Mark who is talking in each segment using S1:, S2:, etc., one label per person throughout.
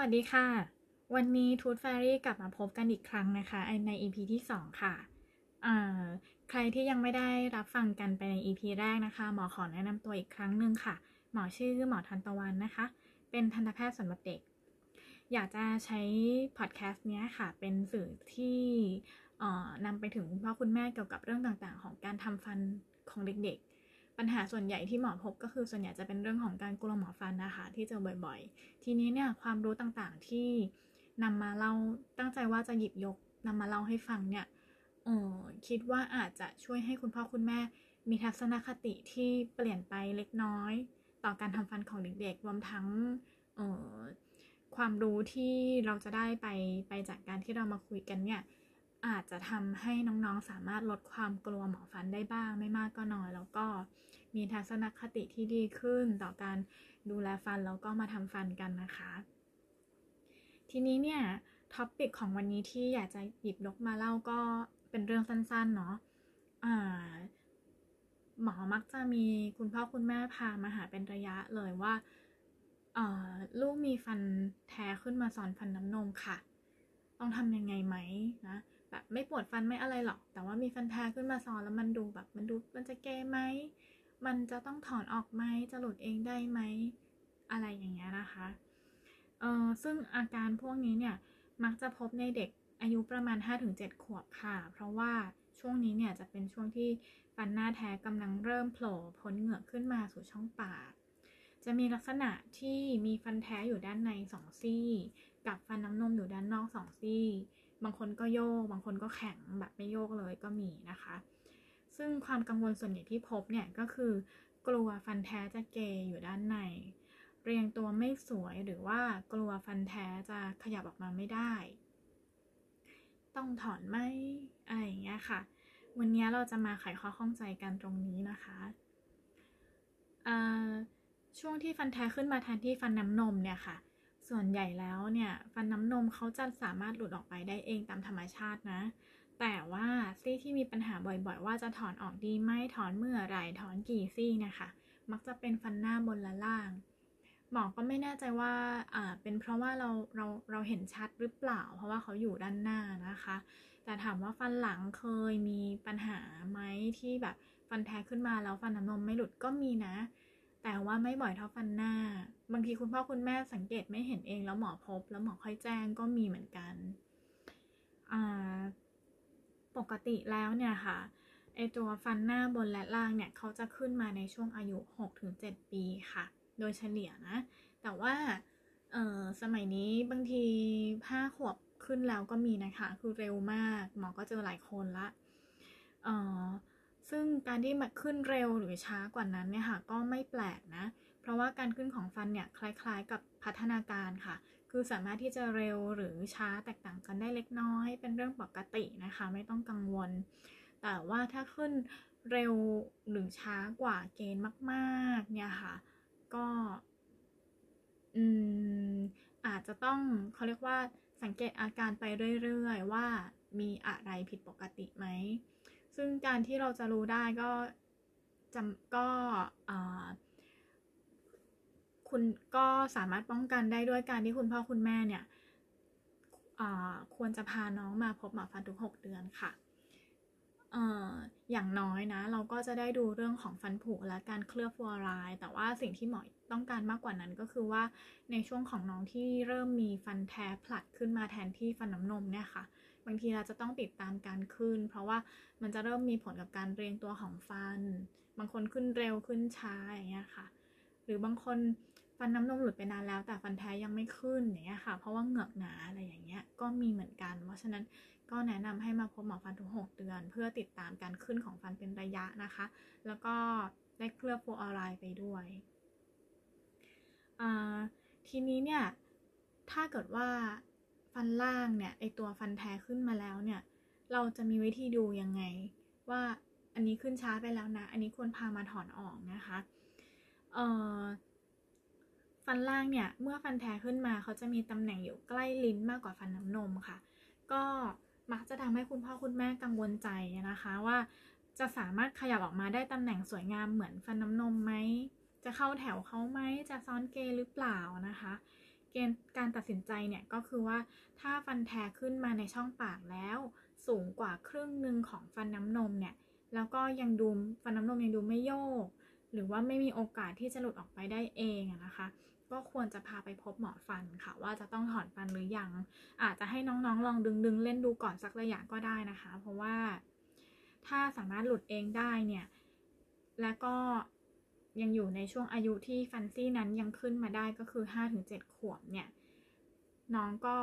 S1: สวัสดีค่ะ วันนี้ทูตแฟรี่กลับมาพบกันอีกครั้งนะคะใน EP ที่ 2 ค่ะ ใครที่ยังไม่ได้รับฟังกันไปใน EP แรกนะคะ หมอขอแนะนำตัวอีกครั้งหนึ่งค่ะ หมอชื่อหมอทันตะวันนะคะ เป็นทันตแพทย์สำหรับเด็ก อยากจะใช้พอดแคสต์นี้ค่ะ เป็นสื่อที่นำไปถึงคุณพ่อคุณแม่เกี่ยวกับเรื่องต่างๆ ของการทำฟันของเด็ก ปัญหาส่วนใหญ่ที่หมอพบก็คือส่วนใหญ่จะเป็นเรื่องของการกลัวหมอฟันนะคะ ที่เจอบ่อยๆ ทีนี้เนี่ยความรู้ต่างๆที่นำมาเล่าตั้งใจว่าจะหยิบยกนำมาเล่าให้ฟังเนี่ยออคิดว่าอาจจะช่วยให้คุณพ่อคุณแม่ มีทัศนคติที่เปลี่ยนไปเล็กน้อย ต่อการทำฟันของเด็กๆรวมทั้งออความรู้ที่เราจะได้ไปไปจากการที่เรามาคุยกันเนี่ยอาจจะทำให้น้องๆสามารถลดความกลัวหมอฟันได้บ้างไม่มากก็น้อยแล้วก็ มีทัศนคติที่ดีขึ้น ต่อการดูแลฟันแล้วก็มาทำฟันกันนะคะ ทีนี้เนี่ยท็อปปิกของวันนี้ที่อยากจะหยิบยกมาเล่าก็เป็นเรื่องสั้นๆเนาะะหมอมักจะมีคุณพ่อคุณแม่พามาหาเป็นระยะเลยว่าลูกมีฟันแท้ขึ้นมาสอนฟันน้ำนมค่ะ ต้องทำยังไงไหมนะแบบไม่ปวดฟันไม่อะไรหรอก แต่ว่ามีฟันแท้ขึ้นมาซ้อนแล้วมันดูแบบมันดูมันจะเกไหม มันจะต้องถอนออกไหมจะหลุดเองได้ไหมอะไรอย่างเงี้ยนะคะเออซึ่งอาการพวกนี้เนี่ยมักจะพบในเด็กอายุประมาณ 5-7 ขวบค่ะ เพราะว่าช่วงนี้เนี่ยจะเป็นช่วงที่ฟันหน้าแท้กำลังเริ่มโผล่พ้นเหงือกขึ้นมาสู่ช่องปาก จะมีลักษณะที่มีฟันแท้อยู่ด้านในสองซี่ กับฟันน้ำนมอยู่ด้านนอกสองซี่ บางคนก็โยก บางคนก็แข็งแบบไม่โยกเลยก็มีนะคะ ซึ่งความกังวลส่วนใหญ่ที่พบเนี่ยก็คือกลัวฟันแท้จะเกยอยู่ด้านใน เรียงตัวไม่สวยหรือว่ากลัวฟันแท้จะขยับออกมาไม่ได้ ต้องถอนไหมอะไรอย่างเงี้ยค่ะ วันนี้เราจะมาไขข้อข้องใจกันตรงนี้นะคะช่วงที่ฟันแท้ขึ้นมาแทนที่ฟันน้ำนมเนี่ยค่ะ ส่วนใหญ่แล้วเนี่ยฟันน้ำนมเขาจะสามารถหลุดออกไปได้เองตามธรรมชาตินะ แต่ว่าซี่ที่มีปัญหาบ่อยๆ ว่าจะถอนออกดีไหมถอนเมื่อไหร่ถอนกี่ซี่นะคะ มักจะเป็นฟันหน้าบนและล่าง หมอก็ไม่แน่ใจว่าอ่าเป็นเพราะว่าเราเราเราเห็นชัดหรือเปล่า เพราะว่าเขาอยู่ด้านหน้านะคะ แต่ถามว่าฟันหลังเคยมีปัญหาไหมที่แบบฟันแท้ขึ้นมาแล้วฟันน้ำนมไม่หลุดก็มีนะ แต่ว่าไม่บ่อยเท่าฟันหน้า บางทีคุณพ่อคุณแม่สังเกตไม่เห็นเองแล้วหมอพบ แล้วหมอค่อยแจ้งก็มีเหมือนกันอ่า ปกติแล้วเนี่ยค่ะไอตัวฟันหน้าบนและล่างเนี่ยเขาจะขึ้นมาในช่วงอายุ 6-7 ปีค่ะ โดยเฉลี่ยนะ แต่ว่าสมัยนี้บางทีห้าขวบขึ้นแล้วก็มีนะคะ คือเร็วมาก หมอก็เจอหลายคนละซึ่งการที่มาขึ้นเร็วหรือช้ากว่านั้นเนี่ยค่ะก็ไม่แปลกนะ เพราะว่าการขึ้นของฟันเนี่ยคล้ายๆกับพัฒนาการค่ะ คือสามารถที่จะเร็วหรือช้าแตกต่างกันได้เล็กน้อย เป็นเรื่องปกตินะคะ ไม่ต้องกังวล แต่ว่าถ้าขึ้นเร็วหรือช้ากว่าเกณฑ์มากๆ เนี่ยค่ะ ก็อืมอาจจะต้องเขาเรียกว่าสังเกตอาการไปเรื่อยๆ ว่ามีอะไรผิดปกติไหม ซึ่งการที่เราจะรู้ได้ก็จำก็อ่า คุณก็สามารถป้องกันได้ด้วยการที่คุณพ่อคุณแม่เนี่ยควรจะพาน้องมาพบหมอฟันทุก 6 เดือนค่ะอย่างน้อยนะ เราก็จะได้ดูเรื่องของฟันผุและการเคลือบฟัวราย แต่ว่าสิ่งที่หมอต้องการมากกว่านั้นก็คือว่าในช่วงของน้องที่เริ่มมีฟันแท้ผลัดขึ้นมาแทนที่ฟันน้ำนมเนี่ยค่ะ บางทีเราจะต้องติดตามการขึ้น เพราะว่ามันจะเริ่มมีผลกับการเรียงตัวของฟัน บางคนขึ้นเร็วขึ้นช้าอย่างเงี้ยค่ะ หรือบางคน ฟันน้ำนมหลุดไปนานแล้ว แต่ฟันแท้ยังไม่ขึ้นอย่างเงี้ยค่ะ เพราะว่าเหงือกหนาอะไรอย่างเงี้ยก็มีเหมือนกัน เพราะฉะนั้นก็แนะนำให้มาพบหมอฟันทุก 6 เดือน เพื่อติดตามการขึ้นของฟันเป็นระยะนะคะ แล้วก็ได้เคลือบฟูออไรไปด้วยทีนี้เนี่ยถ้าเกิดว่าฟันล่างเนี่ยไอตัวฟันแท้ขึ้นมาแล้วเนี่ยเราจะมีวิธีดูยังไง ว่าอันนี้ขึ้นช้าไปแล้วนะ อันนี้ควรพามาถอนออกนะคะ เอ่อ ฟันล่างเนี่ย เมื่อฟันแท้ขึ้นมาเขาจะมีตำแหน่งอยู่ใกล้ลิ้นมากกว่าฟันน้ำนมค่ะ ก็มักจะทำให้คุณพ่อคุณแม่กังวลใจนะคะว่าจะสามารถขยับออกมาได้ตำแหน่งสวยงามเหมือนฟันน้ำนมไหม จะเข้าแถวเขาไหม จะซ้อนเกยหรือเปล่านะคะ เกณฑ์การตัดสินใจเนี่ยก็คือว่าถ้าฟันแท้ขึ้นมาในช่องปากแล้ว สูงกว่าครึ่งหนึ่งของฟันน้ำนมเนี่ย แล้วก็ยังดูฟันน้ำนมยังดูไม่โยก หรือว่าไม่มีโอกาสที่จะหลุดออกไปได้เองนะคะ ก็ควรจะพาไปพบหมอฟันค่ะ ว่าจะต้องถอนฟันหรือยัง อาจจะให้น้องๆ ลองดึงๆ เล่นดูก่อนสักระยะก็ได้นะคะ เพราะว่าถ้าสามารถหลุดเองได้เนี่ย แล้วก็ยังอยู่ในช่วงอายุที่ฟันซี่นั้นยังขึ้นมาได้ก็คือ 5-7 ขวบเนี่ย น้องก็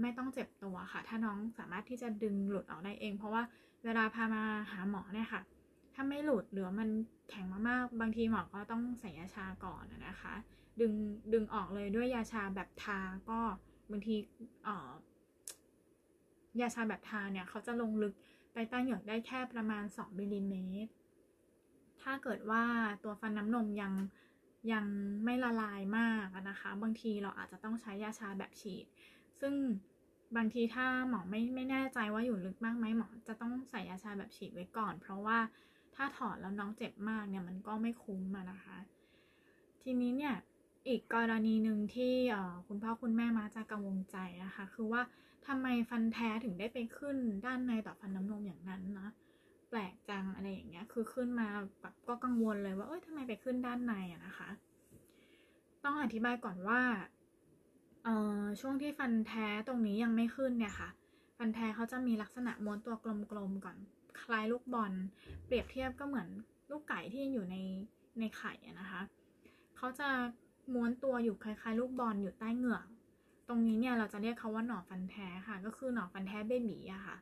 S1: ไม่ต้องเจ็บตัวค่ะ ถ้าน้องสามารถที่จะดึงหลุดออกได้เอง เพราะว่าเวลาพามาหาหมอเนี่ยค่ะ ถ้าไม่หลุดหรือมันแข็งมากๆ บางทีหมอก็ต้องใส่ยาชาก่อนนะคะ ดึงดึงออกเลยด้วยยาชาแบบทาก็บางทีเอ่อยาชาแบบทาเนี่ยเขาจะลงลึกไปใต้เหงือกได้แค่ประมาณ 2มิลลิเมตร ถ้าเกิดว่าตัวฟันน้ำนมยังยังไม่ละลายมากนะคะ บางทีเราอาจจะต้องใช้ยาชาแบบฉีด ซึ่งบางทีถ้าหมอไม่ไม่แน่ใจว่าอยู่ลึกมากไหมหมอจะต้องใส่ยาชาแบบฉีดไว้ก่อน เพราะว่าถ้าถอดแล้วน้องเจ็บมากเนี่ยมันก็ไม่คุ้มนะคะ ทีนี้เนี่ย อีกกรณีหนึ่งที่คุณพ่อคุณแม่มาจะกังวลใจนะคะ คือว่าทำไมฟันแท้ถึงได้ไปขึ้นด้านในต่อฟันน้ำนมอย่างนั้นนะแปลกจังอะไรอย่างเงี้ย คือขึ้นมาแบบก็กังวลเลยว่าเอ้ยทำไมไปขึ้นด้านในอะนะคะ ต้องอธิบายก่อนว่าเอ่อช่วงที่ฟันแท้ตรงนี้ยังไม่ขึ้นเนี่ยค่ะ ฟันแท้เขาจะมีลักษณะม้วนตัวกลมๆก่อน คล้ายลูกบอล เปรียบเทียบก็เหมือนลูกไก่ที่อยู่ในในไข่นะคะ เขาจะ ม้วนตัวอยู่คล้ายๆ ลูกบอลอยู่ใต้เหงือก ตรงนี้เนี่ยเราจะเรียกเขาว่าหน่อฟันแท้ค่ะ ก็คือหน่อฟันแท้เบบีอะค่ะ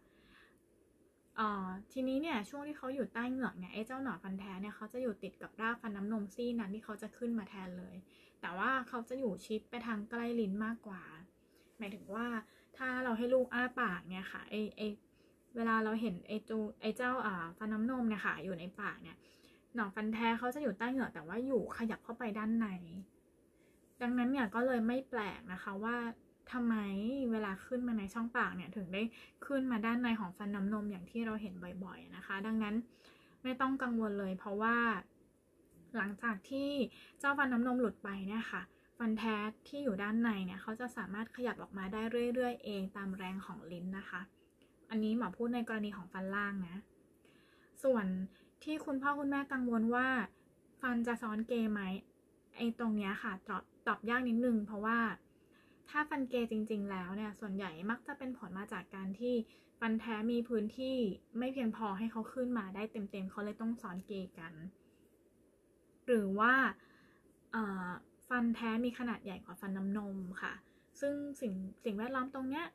S1: ทีนี้เนี่ยช่วงที่เขาอยู่ใต้เหงือกเนี่ยไอ้เจ้าหนอนฟันแท้เนี่ยเขาจะอยู่ติดกับรากฟันน้ำนมซี่นั้นที่เขาจะขึ้นมาแทนเลย แต่ว่าเขาจะอยู่ชิดไปทางใกล้ลิ้นมากกว่า หมายถึงว่าถ้าเราให้ลูกอ้าปากเนี่ยค่ะไอ้ไอ้เวลาเราเห็นไอ้จูไอ้เจ้าอ่าฟันน้ำนมเนี่ยค่ะอยู่ในปากเนี่ยหนอนฟันแท้เขาจะอยู่ใต้เหงือกแต่ว่าอยู่ขยับเข้าไปด้านใน ดังนั้นเนี่ยก็เลยไม่แปลกนะคะว่าทำไมเวลาขึ้นมาในช่องปากเนี่ยถึงได้ขึ้นมาด้านในของฟันน้ำนมอย่างที่เราเห็นบ่อยๆนะคะ ดังนั้นไม่ต้องกังวลเลย เพราะว่า หลังจากที่เจ้าฟันน้ำนมหลุดไปเนี่ยค่ะฟันแท้ที่อยู่ด้านในเนี่ยเขาจะสามารถขยับออกมาได้เรื่อยๆ เองตามแรงของลิ้นนะคะ อันนี้หมอพูดในกรณีของฟันล่างนะ ส่วนที่คุณพ่อคุณแม่กังวลว่า ฟันจะซ้อนเกยไหมไอ้ตรงเนี้ยค่ะตอบ ตอบยากนิดนึง เพราะว่าถ้าฟันเกจริง ๆ แล้วเนี่ย ส่วนใหญ่มักจะเป็นผลมาจากการที่ฟันแท้มีพื้นที่ไม่เพียงพอให้เขาขึ้นมาได้เต็มๆเขาเลยต้องสอนเกกัน หรือว่าฟันแท้มีขนาดใหญ่กว่าฟันน้ำนมค่ะ ซึ่งสิ่งสิ่งแวดล้อมตรงเนี้ย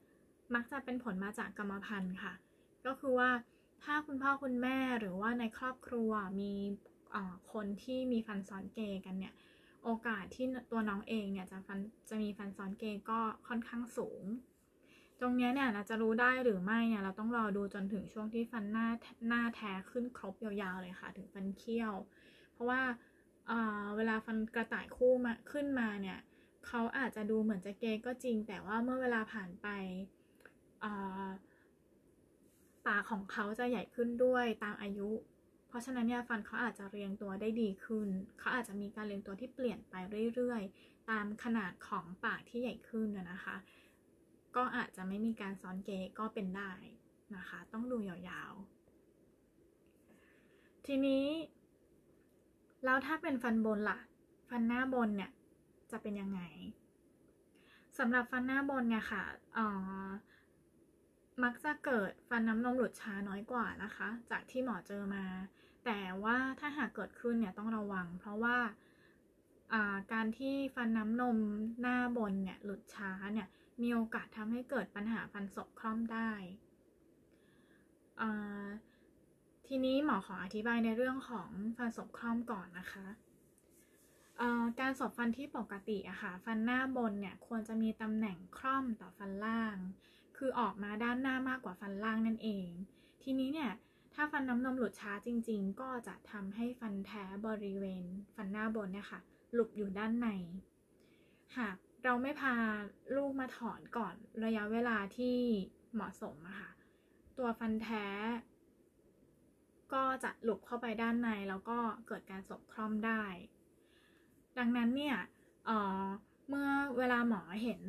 S1: มักจะเป็นผลมาจากกรรมพันธุ์ค่ะ ก็คือว่าถ้าคุณพ่อคุณแม่หรือว่าในครอบครัวมีคนที่มีฟันซ้อนเกกันเนี่ย โอกาสที่ตัวน้องเองเนี่ยจะฟันจะมีฟันซ้อนเกย์ก็ค่อนข้างสูง ตรงนี้เนี่ยเราจะรู้ได้หรือไม่เนี่ยเราต้องรอดูจนถึงช่วงที่ฟันหน้าหน้าแท้ขึ้นครบยาวๆเลยค่ะ ถึงฟันเคี้ยว เพราะว่าเวลาฟันกระต่ายคู่มาขึ้นมาเนี่ยเขาอาจจะดูเหมือนจะเกย์ก็จริง แต่ว่าเมื่อเวลาผ่านไปปากของเขาจะใหญ่ขึ้นด้วยตามอายุ เพราะฉะนั้นเนี่ยฟันเขาอาจจะเรียงตัวได้ดีขึ้น เขาอาจจะมีการเรียงตัวที่เปลี่ยนไปเรื่อยๆ ตามขนาดของปากที่ใหญ่ขึ้นนะคะ ก็อาจจะไม่มีการซ้อนเกก็เป็นได้นะคะ ต้องดูยาวๆ ทีนี้ แล้วถ้าเป็นฟันบนละ่ะ ฟันหน้าบนเนี่ยจะเป็นยังไงสำหรับฟันหน้าบนเนี่ยค่ะมักจะเกิดฟันน้ำนมหลุดช้าน้อยกว่านะคะ จากที่หมอเจอมา แต่ว่าถ้าหากเกิดขึ้นเนี่ยต้องระวัง เพราะว่าการที่ฟันน้ำนมหน้าบนเนี่ยหลุดช้าเนี่ยมีโอกาสทำให้เกิดปัญหาฟันศกคล่อมได้ ทีนี้หมอขออธิบายในเรื่องของฟันศกคล่อมก่อนนะคะการสบฟันที่ปกติอะค่ะฟันหน้าบนเนี่ยควรจะมีตำแหน่งคล่อมต่อฟันล่าง คือออกมาด้านหน้ามากกว่าฟันล่างนั่นเอง ทีนี้เนี่ย ถ้าฟันน้ำนมหลุดช้าจริง ๆ ก็จะทำให้ฟันแท้บริเวณ ฟันหน้าบนเนี่ยค่ะหลุดอยู่ด้านใน หากเราไม่พาลูกมาถอนก่อนระยะเวลาที่เหมาะสมอะค่ะ ตัวฟันแท้ ก็จะหลุดเข้าไปด้านในแล้วก็เกิดการสบคล่อมได้ ดังนั้นเนี่ยเมื่อเวลาหมอเห็น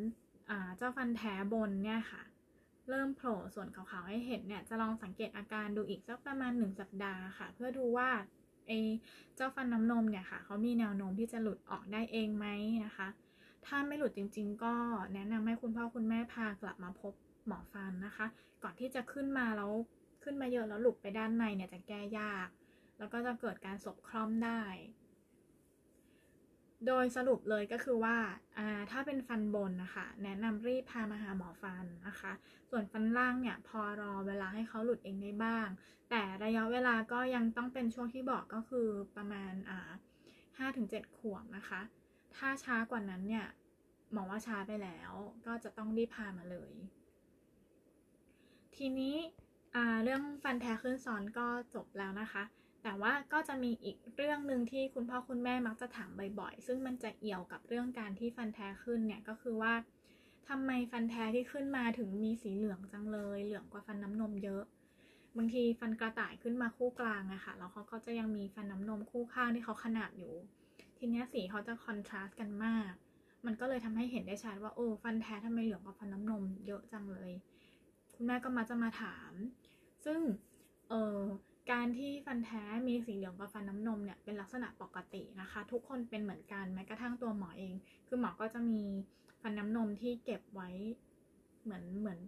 S1: เจ้าฟันแท้บนเนี่ยค่ะ เริ่มโผล่ส่วนขาวๆให้เห็นเนี่ย จะลองสังเกตอาการดูอีกสักประมาณหนึ่งสัปดาห์ค่ะ เพื่อดูว่าไอเจ้าฟันน้ำนมเนี่ยค่ะเขามีแนวโน้มที่จะหลุดออกได้เองไหมนะคะ ถ้าไม่หลุดจริง ๆ ก็แนะนำให้คุณพ่อคุณแม่พากลับมาพบหมอฟันนะคะ ก่อนที่จะขึ้นมาแล้วขึ้นมาเยอะแล้วหลุดไปด้านในเนี่ยจะแก้ยาก แล้วก็จะเกิดการสบคล่อมได้ โดยสรุปเลยก็คือว่าถ้าเป็นฟันบนนะคะ แนะนำรีบพามาหาหมอฟันนะคะ ส่วนฟันล่างเนี่ยพอรอเวลาให้เขาหลุดเองได้บ้าง แต่ระยะเวลาก็ยังต้องเป็นช่วงที่บอกก็คือประมาณอ่าห้าถึงเจ็ดขวบนะคะ ถ้าช้ากว่านั้นเนี่ยหมอว่าช้าไปแล้ว ก็จะต้องรีบพามาเลย ทีนี้เรื่องฟันแท้ขึ้นซ้อนก็จบแล้วนะคะ แต่ว่าก็จะมีอีกเรื่องหนึ่งที่คุณพ่อคุณแม่มักจะถามบ่อยๆ ซึ่งมันจะเอี่ยวกับเรื่องการที่ฟันแท้ขึ้นเนี่ยก็คือว่าทำไมฟันแท้ที่ขึ้นมาถึงมีสีเหลืองจังเลย เหลืองกว่าฟันน้ำนมเยอะ บางทีฟันกระต่ายขึ้นมาคู่กลางอะคะ่ะแล้วเขาก็จะยังมีฟันน้ำนมคู่ข้างที่เขาขนาดอยู่ ทีนี้สีเขาจะคอนทราสต์กันมาก มันก็เลยทำให้เห็นได้ชัดว่าโอ้ฟันแท้ทำไมเหลืองกว่าฟันน้ำนมเยอะจังเลย คุณแม่ก็มาจะมาถาม ซึ่งเออ การที่ฟันแท้มีสีเหลืองกับฟันน้ำนมเนี่ยเป็นลักษณะปกตินะคะ ทุกคนเป็นเหมือนกันแม้กระทั่งตัวหมอเอง คือหมอก็จะมีฟันน้ำนมที่เก็บไว้เหมือนเหมือน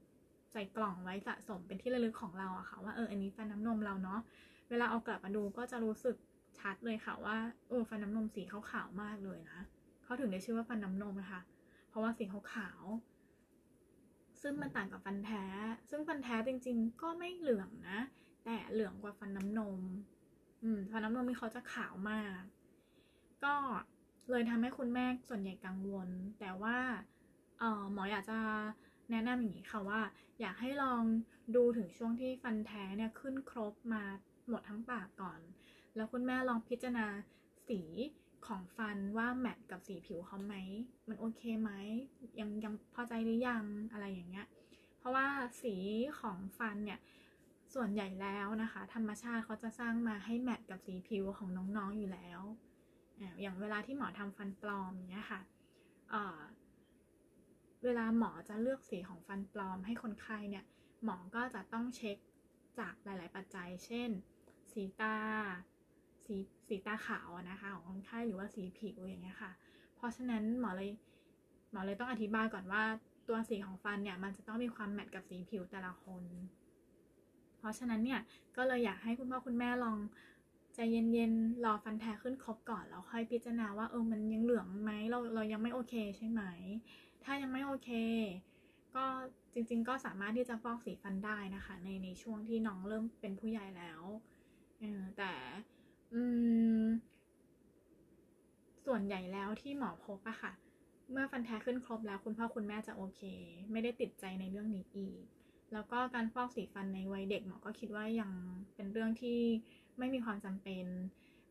S1: ใส่กล่องไว้สะสมเป็นที่ระลึกของเราอะค่ะว่าเอออันนี้ฟันน้ำนมเราเนาะเวลาเอากลับมาดูก็จะรู้สึกชัดเลยค่ะว่าเออฟันน้ำนมสีขาวๆมากเลยนะเขาถึงได้ชื่อว่าฟันน้ำนมนะคะเพราะว่าสีขาวซึ่งมันต่างกับฟันแท้ ซึ่งฟันแท้จริง ๆ ก็ไม่เหลืองนะ แต่เหลืองกว่าฟันน้ำนม อืม ฟันน้ำนมมีเขาจะขาวมาก ก็เลยทำให้คุณแม่ส่วนใหญ่กังวล แต่ว่าเออหมออยากจะแนะนำอย่างนี้ค่ะว่า อยากให้ลองดูถึงช่วงที่ฟันแท้เนี่ยขึ้นครบมาหมดทั้งปากก่อน แล้วคุณแม่ลองพิจารณาสีของฟันว่าแมทกับสีผิวเขาไหม มันโอเคไหม ยังยังพอใจหรือยังอะไรอย่างเงี้ย เพราะว่าสีของฟันเนี่ย ส่วนใหญ่แล้วนะคะ ธรรมชาติเขาจะสร้างมาให้แมทกับสีผิวของน้องๆอยู่แล้ว อย่างเวลาที่หมอทำฟันปลอมเงี้ยค่ะเวลาหมอจะเลือกสีของฟันปลอมให้คนไข้เนี่ยหมอก็จะต้องเช็คจากหลาย ๆ ปัจจัย เช่น สีตา สีสีตาขาวนะคะของคนไข้หรือว่าสีผิวอย่างเงี้ยค่ะ เพราะฉะนั้นหมอเลยหมอเลยต้องอธิบายก่อนว่าตัวสีของฟันเนี่ยมันจะต้องมีความแมทกับสีผิวแต่ละคน ราะฉะนั้นเนี่ยก็เลยอยากให้คุณพ่อคุณแม่ลองใจเย็นๆรอฟันแท้ขึ้นครบก่อนแล้วค่อยพิจารณาว่าเออมันยังเหลืองไหมเราเรายังไม่โอเคใช่ไหม ถ้ายังไม่โอเค ก็จริงๆ ก็สามารถที่จะฟอกสีฟันได้นะคะ ในในช่วงที่น้องเริ่มเป็นผู้ใหญ่แล้วแต่อืส่วนใหญ่แล้วที่หมอพบอะค่ะ เมื่อฟันแท้ขึ้นครบแล้วคุณพ่อคุณแม่จะโอเค ไม่ได้ติดใจในเรื่องนี้อีก แล้วก็การฟอกสีฟันในวัยเด็กหมอก็คิดว่ายังเป็นเรื่องที่ไม่มีความจำเป็น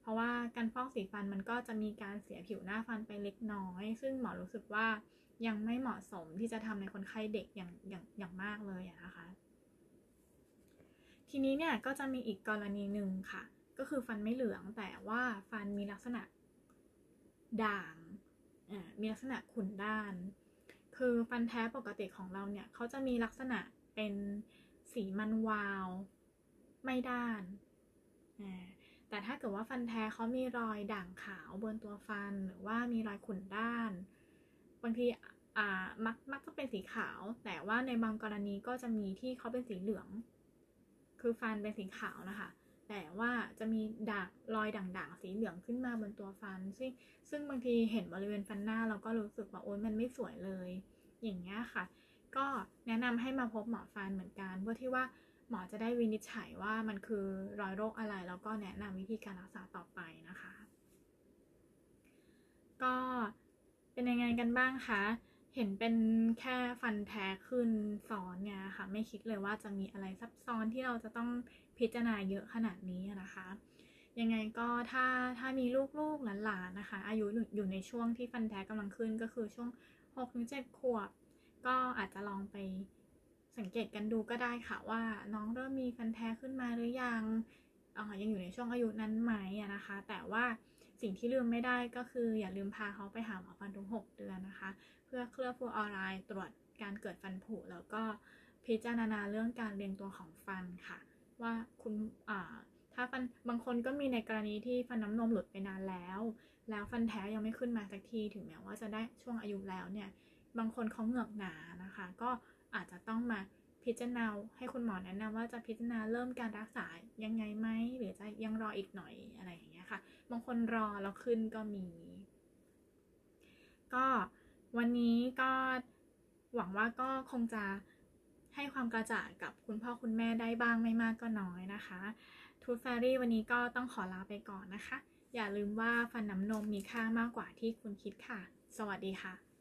S1: เพราะว่าการฟอกสีฟันมันก็จะมีการเสียผิวหน้าฟันไปเล็กน้อย ซึ่งหมอรู้สึกว่ายังไม่เหมาะสมที่จะทำในคนไข้เด็กอย่างอย่างอย่างมากเลยนะคะ ทีนี้เนี่ยก็จะมีอีกกรณีหนึ่งค่ะ ก็คือฟันไม่เหลืองแต่ว่าฟันมีลักษณะด่างมีลักษณะขุ่นด้าน คือฟันแท้ปกติของเราเนี่ยเขาจะมีลักษณะ เป็นสีมันวาว ไม่ด้าน แต่ถ้าเกิดว่าฟันแท้เขามีรอยด่างขาวบนตัวฟันหรือว่ามีรอยขุ่นด้าน บางทีมักมักจะเป็นสีขาว แต่ว่าในบางกรณีก็จะมีที่เขาเป็นสีเหลือง คือฟันเป็นสีขาวนะคะแต่ว่าจะมีด่างรอยด่างๆ สีเหลืองขึ้นมาบนตัวฟัน ซึ่งซึ่งบางทีเห็นบริเวณฟันหน้าเราก็รู้สึกว่าโอ๊ยมันไม่สวยเลย อย่างเงี้ยค่ะ ก็แนะนำให้มาพบหมอฟันเหมือนกันเพื่อที่ว่าหมอจะได้วินิจฉัยว่ามันคือรอยโรคอะไร แล้วก็แนะนำวิธีการรักษาต่อไปนะคะ ก็เป็นยังไงกันบ้างคะเห็นเป็นแค่ฟันแท้ขึ้นซ้อนเนี่ยค่ะ ไม่คิดเลยว่าจะมีอะไรซับซ้อนที่เราจะต้องพิจารณาเยอะขนาดนี้นะคะ ยังไงก็ถ้าถ้ามีลูกๆหลานๆนะคะ อายุอยู่ในช่วงที่ฟันแท้กำลังขึ้นก็คือช่วง6-7ขวบ ก็อาจจะลองไปสังเกตกันดูก็ได้ค่ะว่าน้องเริ่มมีฟันแท้ขึ้นมาหรือยังอยังอยู่ในช่วงอายุนั้นไหมนะคะ แต่ว่าสิ่งที่ลืมไม่ได้ก็คืออย่าลืมพาเขาไปหาหมอฟันทุกหกเดือนนะคะ เพื่อเคลือบฟูออรด์ตรวจการเกิดฟันผุแล้วก็พิจารณาเรื่องการเรียงตัวของฟันค่ะ ว่าคุณถ้าฟันบางคนก็มีในกรณีที่ฟันน้ำนมหลุดไปนานแล้ว แล้วฟันแท้ยังไม่ขึ้นมาสักทีถึงแม้ว่าจะได้ช่วงอายุแล้วเนี่ย บางคนเขาเหงือกหนานะคะ ก็อาจจะต้องมาพิจารณาให้คุณหมอแนะนำว่าจะพิจารณาเริ่มการรักษายังไงไหมหรือจะยังรออีกหน่อยอะไรอย่างเงี้ยค่ะ บางคนรอแล้วขึ้นก็มี ก็วันนี้ก็หวังว่าก็คงจะให้ความกระจ่างกับคุณพ่อคุณแม่ได้บ้างไม่มากก็น้อยนะคะทูตแฟรี่วันนี้ก็ต้องขอลาไปก่อนนะคะ อย่าลืมว่าฟันน้ำนมมีค่ามากกว่าที่คุณคิดค่ะ สวัสดีค่ะ